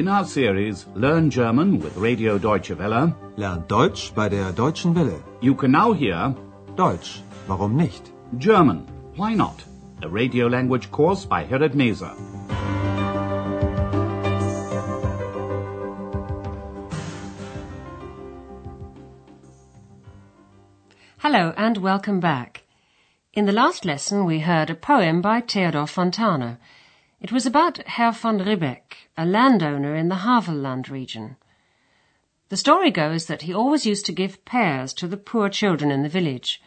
In our series Learn German with Radio Deutsche Welle, Lernt Deutsch bei der Deutschen Welle. you can now hear Deutsch, warum nicht? German, Why Not? A radio language course by Herrad Meese. Hello and welcome back. In the last lesson we heard a poem by Theodor Fontane. It was about Herr von Ribbeck, a landowner in the Havelland region. The story goes that he always used to give pears to the poor children in the village.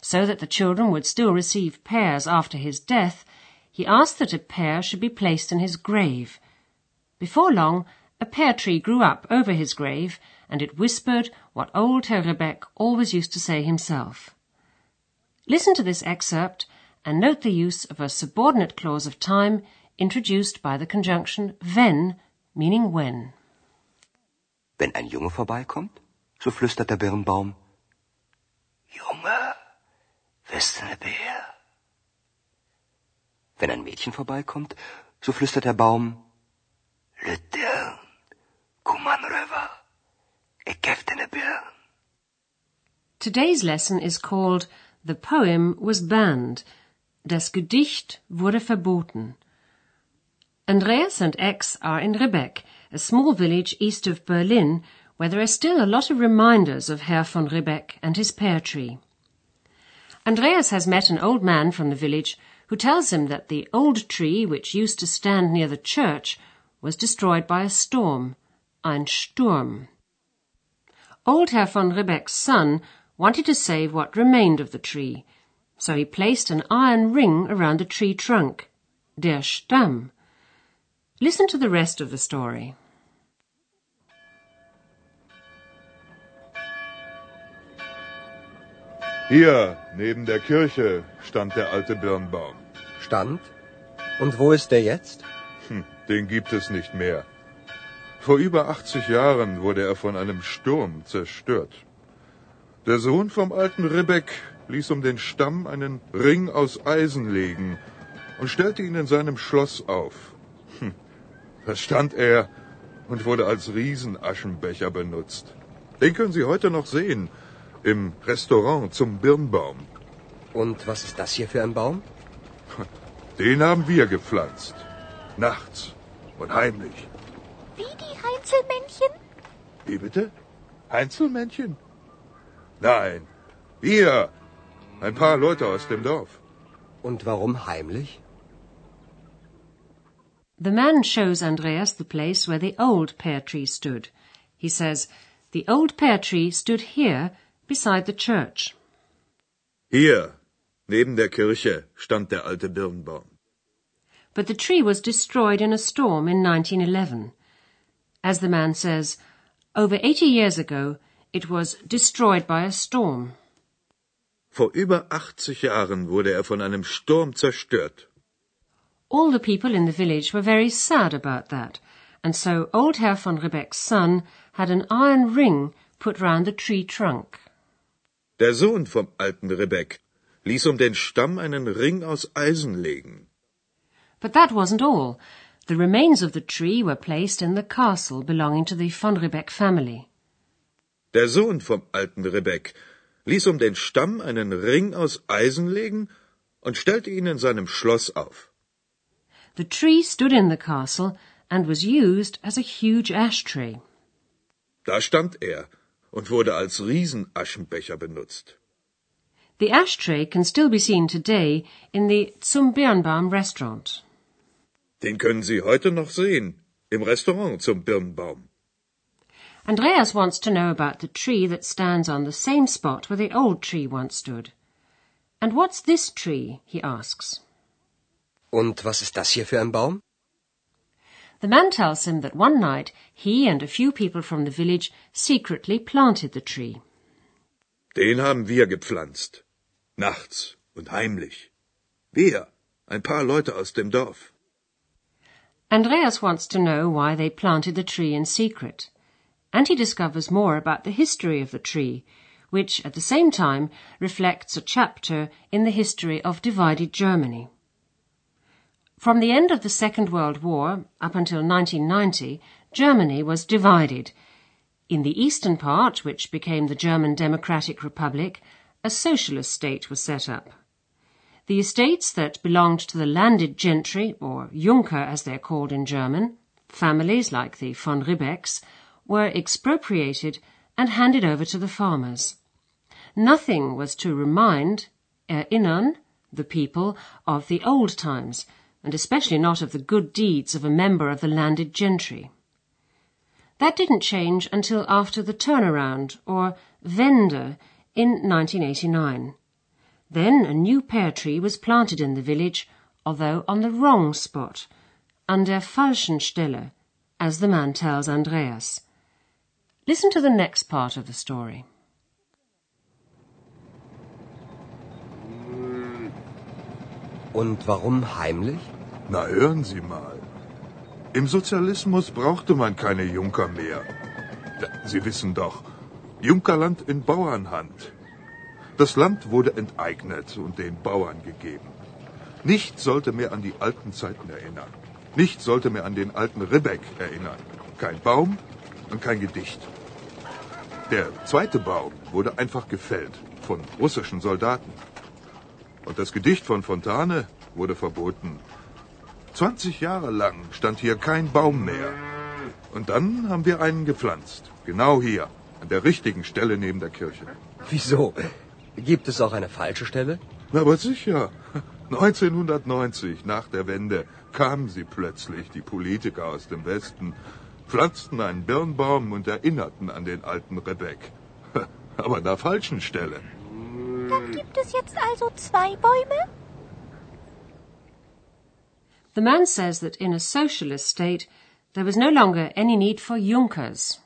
So that the children would still receive pears after his death, he asked that a pear should be placed in his grave. Before long, a pear tree grew up over his grave, and it whispered what old Herr Ribbeck always used to say himself. Listen to this excerpt and note the use of a subordinate clause of time introduced by the conjunction wenn, meaning when. Wenn ein Junge vorbeikommt, so flüstert der Birnbaum, Junge, bist du ne Bär? Wenn ein Mädchen vorbeikommt, so flüstert der Baum, Lütern, komm an rüber, ich geb dir ne Birn. Today's lesson is called The Poem Was Banned. Das Gedicht wurde verboten. Andreas and X are in Ribbeck, a small village east of Berlin, where there are still a lot of reminders of Herr von Ribbeck and his pear tree. Andreas has met an old man from the village who tells him that the old tree which used to stand near the church was destroyed by a storm, ein Sturm. Old Herr von Ribbeck's son wanted to save what remained of the tree, so he placed an iron ring around the tree trunk, der Stamm. Listen to the rest of the story. Hier, neben der Kirche, stand der alte Birnbaum. Stand? Und wo ist der jetzt? Hm, den gibt es nicht mehr. Vor über 80 Jahren wurde er von einem Sturm zerstört. Der Sohn vom alten Ribbeck ließ um den Stamm einen Ring aus Eisen legen und stellte ihn in seinem Schloss auf. Hm, da stand er und wurde als Riesenaschenbecher benutzt. Den können Sie heute noch sehen im Restaurant zum Birnbaum. Und was ist das hier für ein Baum? Den haben wir gepflanzt. Nachts und heimlich. Wie die Heinzelmännchen? Wie bitte? Einzelmännchen? Nein, wir. Ein paar Leute aus dem Dorf. Und warum heimlich? The man shows Andreas the place where the old pear tree stood. He says, The old pear tree stood here beside the church. Hier, neben der Kirche, stand der alte Birnbaum. But the tree was destroyed in a storm in 1911. As the man says, over 80 years ago, it was destroyed by a storm. Vor über 80 Jahren wurde er von einem Sturm zerstört. All the people in the village were very sad about that, and so old Herr von Ribbeck's son had an iron ring put round the tree trunk. Der Sohn vom alten Ribbeck ließ um den Stamm einen Ring aus Eisen legen. But that wasn't all. The remains of the tree were placed in the castle belonging to the von Ribbeck family. Der Sohn vom alten Ribbeck ließ um den Stamm einen Ring aus Eisen legen und stellte ihn in seinem Schloss auf. The tree stood in the castle and was used as a huge ash ashtray. Da stand er und wurde als Riesenaschenbecher benutzt. The ashtray can still be seen today in the Zum Birnbaum restaurant. Den können Sie heute noch sehen im Restaurant zum Birnbaum. Andreas wants to know about the tree that stands on the same spot where the old tree once stood. And what's this tree? he asks. Und was ist das hier für ein Baum? The man tells him that one night he and a few people from the village secretly planted the tree. Den haben wir gepflanzt. Nachts und heimlich. Wir, ein paar Leute aus dem Dorf. Andreas wants to know why they planted the tree in secret. And he discovers more about the history of the tree, which at the same time reflects a chapter in the history of divided Germany. From the end of the Second World War up until 1990, Germany was divided. In the eastern part, which became the German Democratic Republic, a socialist state was set up. The estates that belonged to the landed gentry, or Junker as they're called in German, families like the von Ribbecks, were expropriated and handed over to the farmers. Nothing was to remind, eh, erinnern, the people of the old times, and especially not of the good deeds of a member of the landed gentry. That didn't change until after the turnaround, or Wende, in 1989. Then a new pear tree was planted in the village, although on the wrong spot, an der falschen Stelle, as the man tells Andreas. Listen to the next part of the story. Und warum heimlich? Na, hören Sie mal. Im Sozialismus brauchte man keine Junker mehr. Sie wissen doch, Junkerland in Bauernhand. Das Land wurde enteignet und den Bauern gegeben. Nichts sollte mehr an die alten Zeiten erinnern. Nichts sollte mehr an den alten Ribbeck erinnern. Kein Baum und kein Gedicht. Der zweite Baum wurde einfach gefällt von russischen Soldaten. Und das Gedicht von Fontane wurde verboten. 20 Jahre lang stand hier kein Baum mehr. Und dann haben wir einen gepflanzt. Genau hier, an der richtigen Stelle neben der Kirche. Wieso? Gibt es auch eine falsche Stelle? Na, aber sicher. 1990, nach der Wende, kamen sie plötzlich, die Politiker aus dem Westen, pflanzten einen Birnbaum und erinnerten an den alten Rebek. Aber an der falschen Stelle. Dann gibt es jetzt also zwei Bäume? The man says that in a socialist state there was no longer any need for Junkers.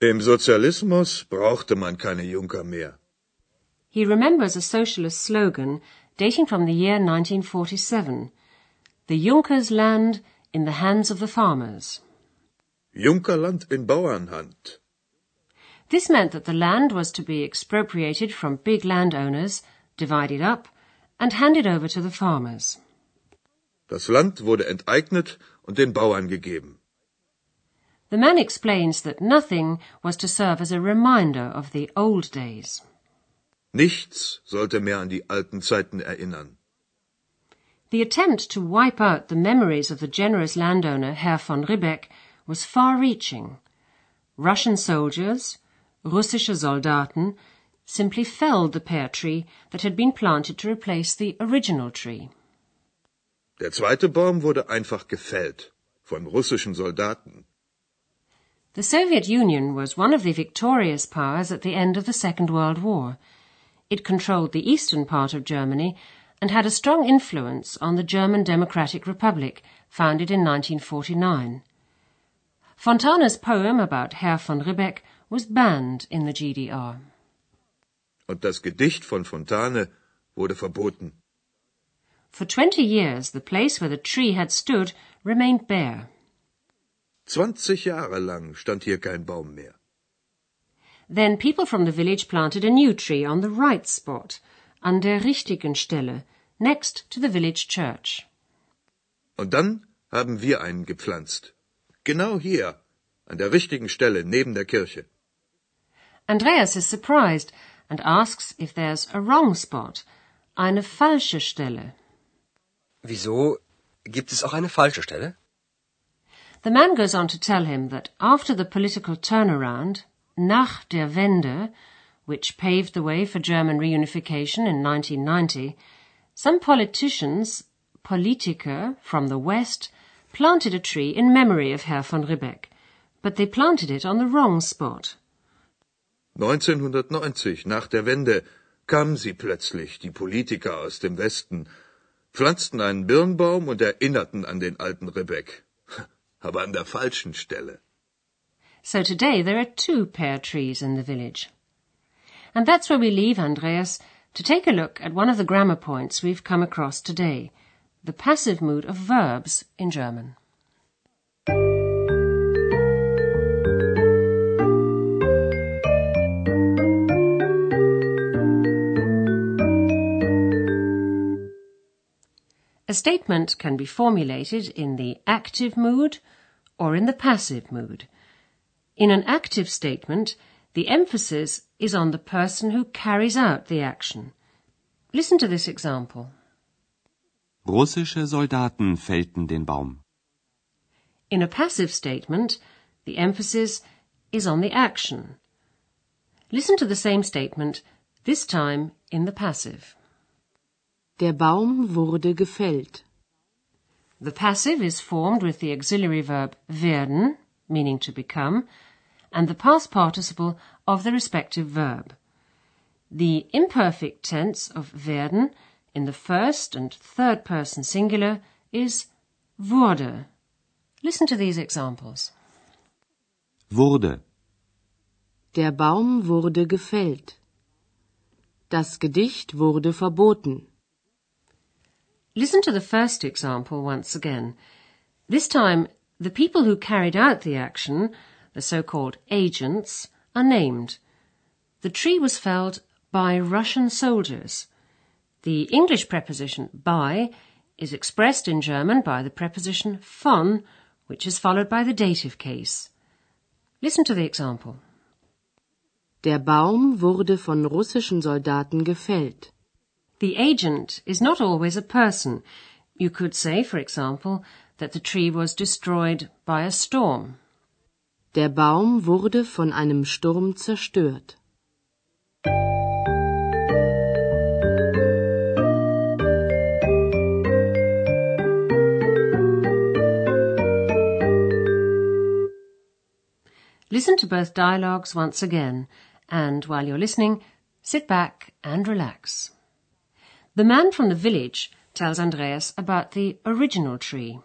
Im Sozialismus brauchte man keine Junker mehr. He remembers a socialist slogan dating from the year 1947 The Junkers land in the hands of the farmers. Junkerland in Bauernhand. This meant that the land was to be expropriated from big landowners, divided up, and handed over to the farmers. Das Land wurde enteignet und den Bauern gegeben. The man explains that nothing was to serve as a reminder of the old days. Nichts sollte mehr an die alten Zeiten erinnern. The attempt to wipe out the memories of the generous landowner Herr von Ribbeck was far-reaching. Russian soldiers, russische Soldaten, simply felled the pear tree that had been planted to replace the original tree. Der zweite Baum wurde einfach gefällt von russischen Soldaten. The Soviet Union was one of the victorious powers at the end of the Second World War. It controlled the eastern part of Germany and had a strong influence on the German Democratic Republic, founded in 1949. Fontane's poem about Herr von Ribbeck was banned in the GDR. Und das Gedicht von Fontane wurde verboten. For 20 years, the place where the tree had stood remained bare. 20 Jahre lang stand hier kein Baum mehr. Then people from the village planted a new tree on the right spot, an der richtigen Stelle, next to the village church. Und dann haben wir einen gepflanzt. Genau hier, an der richtigen Stelle neben der Kirche. Andreas is surprised and asks if there's a wrong spot, eine falsche Stelle. Wieso? Gibt es auch eine falsche Stelle? The man goes on to tell him that after the political turnaround, nach der Wende, which paved the way for German reunification in 1990, some politicians, Politiker from the West, planted a tree in memory of Herr von Ribbeck, but they planted it on the wrong spot. 1990, nach der Wende, kamen sie plötzlich, die Politiker aus dem Westen, pflanzten einen Birnbaum und erinnerten an den alten Ribbeck. Aber an der falschen Stelle. So today there are two pear trees in the village. And that's where we leave Andreas to take a look at one of the grammar points we've come across today, the passive mood of verbs in German. A statement can be formulated in the active mood or in the passive mood. In an active statement, the emphasis is on the person who carries out the action. Listen to this example. Russische Soldaten fällten den Baum. In a passive statement, the emphasis is on the action. Listen to the same statement, this time in the passive. Der Baum wurde gefällt. The passive is formed with the auxiliary verb werden, meaning to become, and the past participle of the respective verb. The imperfect tense of werden in the first and third person singular is wurde. Listen to these examples. Wurde. Der Baum wurde gefällt. Das Gedicht wurde verboten. Listen to the first example once again. This time, the people who carried out the action, the so-called agents, are named. The tree was felled by Russian soldiers. The English preposition by is expressed in German by the preposition von, which is followed by the dative case. Listen to the example. Der Baum wurde von russischen Soldaten gefällt. The agent is not always a person. You could say, for example, that the tree was destroyed by a storm. Der Baum wurde von einem Sturm zerstört. Listen to both dialogues once again, and while you're listening, sit back and relax. The man from the village tells Andreas about the original tree.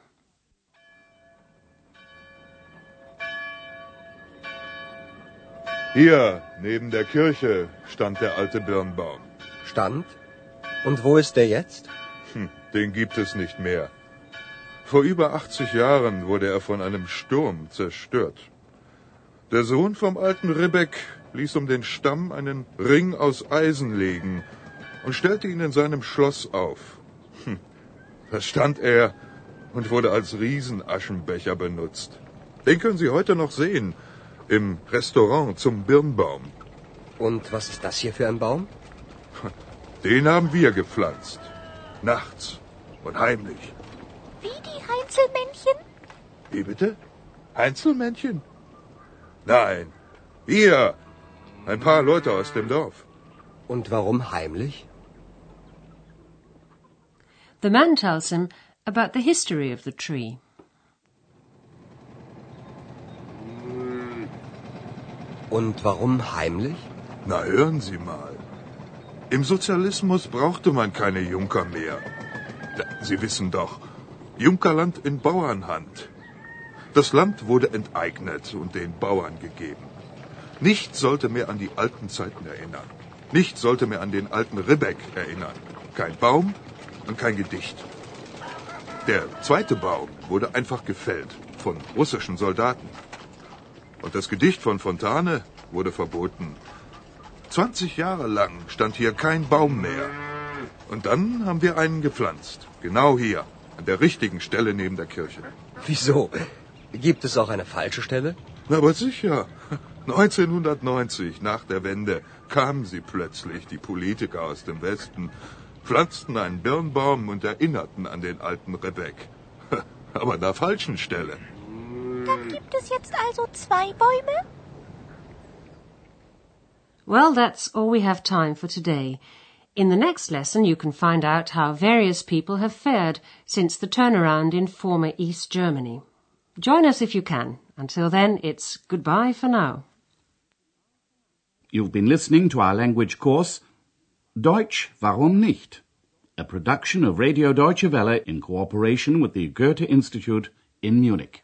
Hier, neben der Kirche, stand der alte Birnbaum. Stand? Und wo ist der jetzt? Hm, den gibt es nicht mehr. Vor über 80 Jahren wurde er von einem Sturm zerstört. Der Sohn vom alten Ribbeck ließ um den Stamm einen Ring aus Eisen legen und stellte ihn in seinem Schloss auf. Hm, da stand er und wurde als Riesenaschenbecher benutzt. Den können Sie heute noch sehen im Restaurant zum Birnbaum. Und was ist das hier für ein Baum? Den haben wir gepflanzt. Nachts und heimlich. Wie die Heinzelmännchen? Wie bitte? Einzelmännchen? Nein, wir. Ein paar Leute aus dem Dorf. Und warum heimlich? The man tells him about the history of the tree. Und warum heimlich? Na, hören Sie mal. Im Sozialismus brauchte man keine Junker mehr. Sie wissen doch, Junkerland in Bauernhand. Das Land wurde enteignet und den Bauern gegeben. Nichts sollte mehr an die alten Zeiten erinnern. Nichts sollte mehr an den alten Ribbeck erinnern. Kein Baum und kein Gedicht. Der zweite Baum wurde einfach gefällt von russischen Soldaten. Und das Gedicht von Fontane wurde verboten. 20 Jahre lang stand hier kein Baum mehr. Und dann haben wir einen gepflanzt. Genau hier, an der richtigen Stelle neben der Kirche. Wieso? Gibt es auch eine falsche Stelle? Na, aber sicher. 1990, nach der Wende, kamen sie plötzlich, die Politiker aus dem Westen, pflanzten einen Birnbaum und erinnerten an den alten Ribbeck. Aber an der falschen Stelle. Dann gibt es jetzt also zwei Bäume? Well, that's all we have time for today. In the next lesson, you can find out how various people have fared since the turnaround in former East Germany. Join us if you can. Until then, it's goodbye for now. You've been listening to our language course Deutsch, warum nicht? A production of Radio Deutsche Welle in cooperation with the Goethe Institute in Munich.